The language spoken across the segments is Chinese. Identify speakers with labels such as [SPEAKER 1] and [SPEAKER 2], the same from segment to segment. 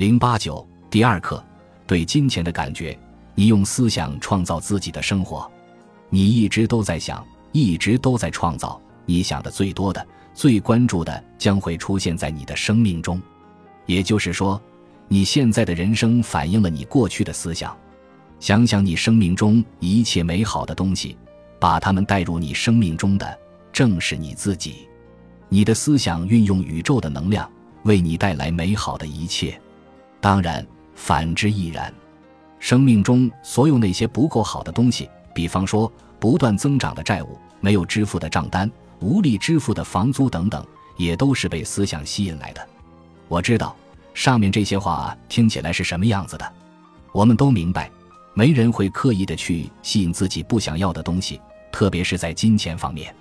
[SPEAKER 1] 零八九第二课，对金钱的感觉。你用思想创造自己的生活，你一直都在想，一直都在创造。你想的最多的、最关注的，将会出现在你的生命中。也就是说，你现在的人生反映了你过去的思想。想想你生命中一切美好的东西，把它们带入你生命中的，正是你自己。你的思想运用宇宙的能量，为你带来美好的一切。当然，反之亦然。生命中所有那些不够好的东西，比方说不断增长的债务、没有支付的账单、无力支付的房租等等，也都是被思想吸引来的。我知道上面这些话听起来是什么样子的。我们都明白，没人会刻意的去吸引自己不想要的东西，特别是在金钱方面。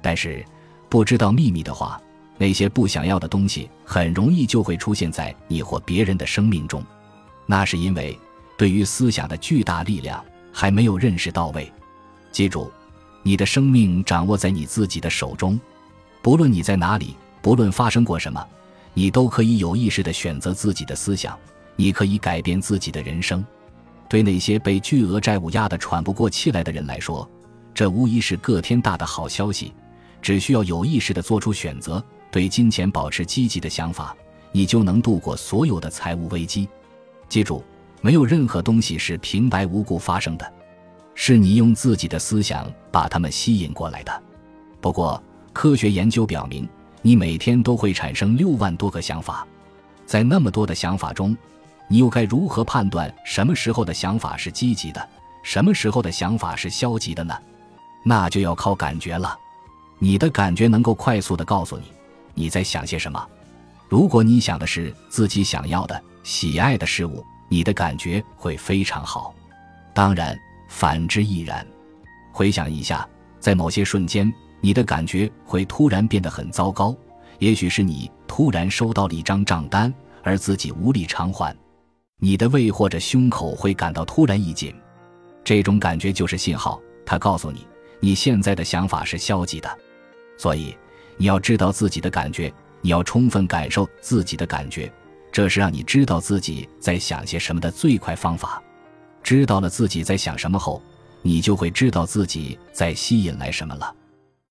[SPEAKER 1] 但是，不知道秘密的话，那些不想要的东西很容易就会出现在你或别人的生命中。那是因为。对于思想的巨大力量还没有认识到位。记住，你的生命掌握在你自己的手中。不论你在哪里，不论发生过什么，你都可以有意识地选择自己的思想。你可以改变自己的人生。对那些被巨额债务压得喘不过气来的人来说，这无疑是个天大的好消息。只需要有意识地做出选择，对金钱保持积极的想法，你就能度过所有的财务危机。记住。没有任何东西是平白无故发生的，是你用自己的思想把它们吸引过来的。不过，科学研究表明，你每天都会产生六万多个想法，在那么多的想法中，你又该如何判断什么时候的想法是积极的，什么时候的想法是消极的呢？那就要靠感觉了。你的感觉能够快速地告诉你你在想些什么。如果你想的是自己想要的、喜爱的事物。你的感觉会非常好，当然，反之亦然。回想一下，在某些瞬间，你的感觉会突然变得很糟糕。也许是你突然收到了一张账单，而自己无力偿还，你的胃或者胸口会感到突然一紧。这种感觉就是信号，它告诉你你现在的想法是消极的。所以，你要知道自己的感觉，你要充分感受自己的感觉。这是让你知道自己在想些什么的最快方法。知道了自己在想什么后，你就会知道自己在吸引来什么了。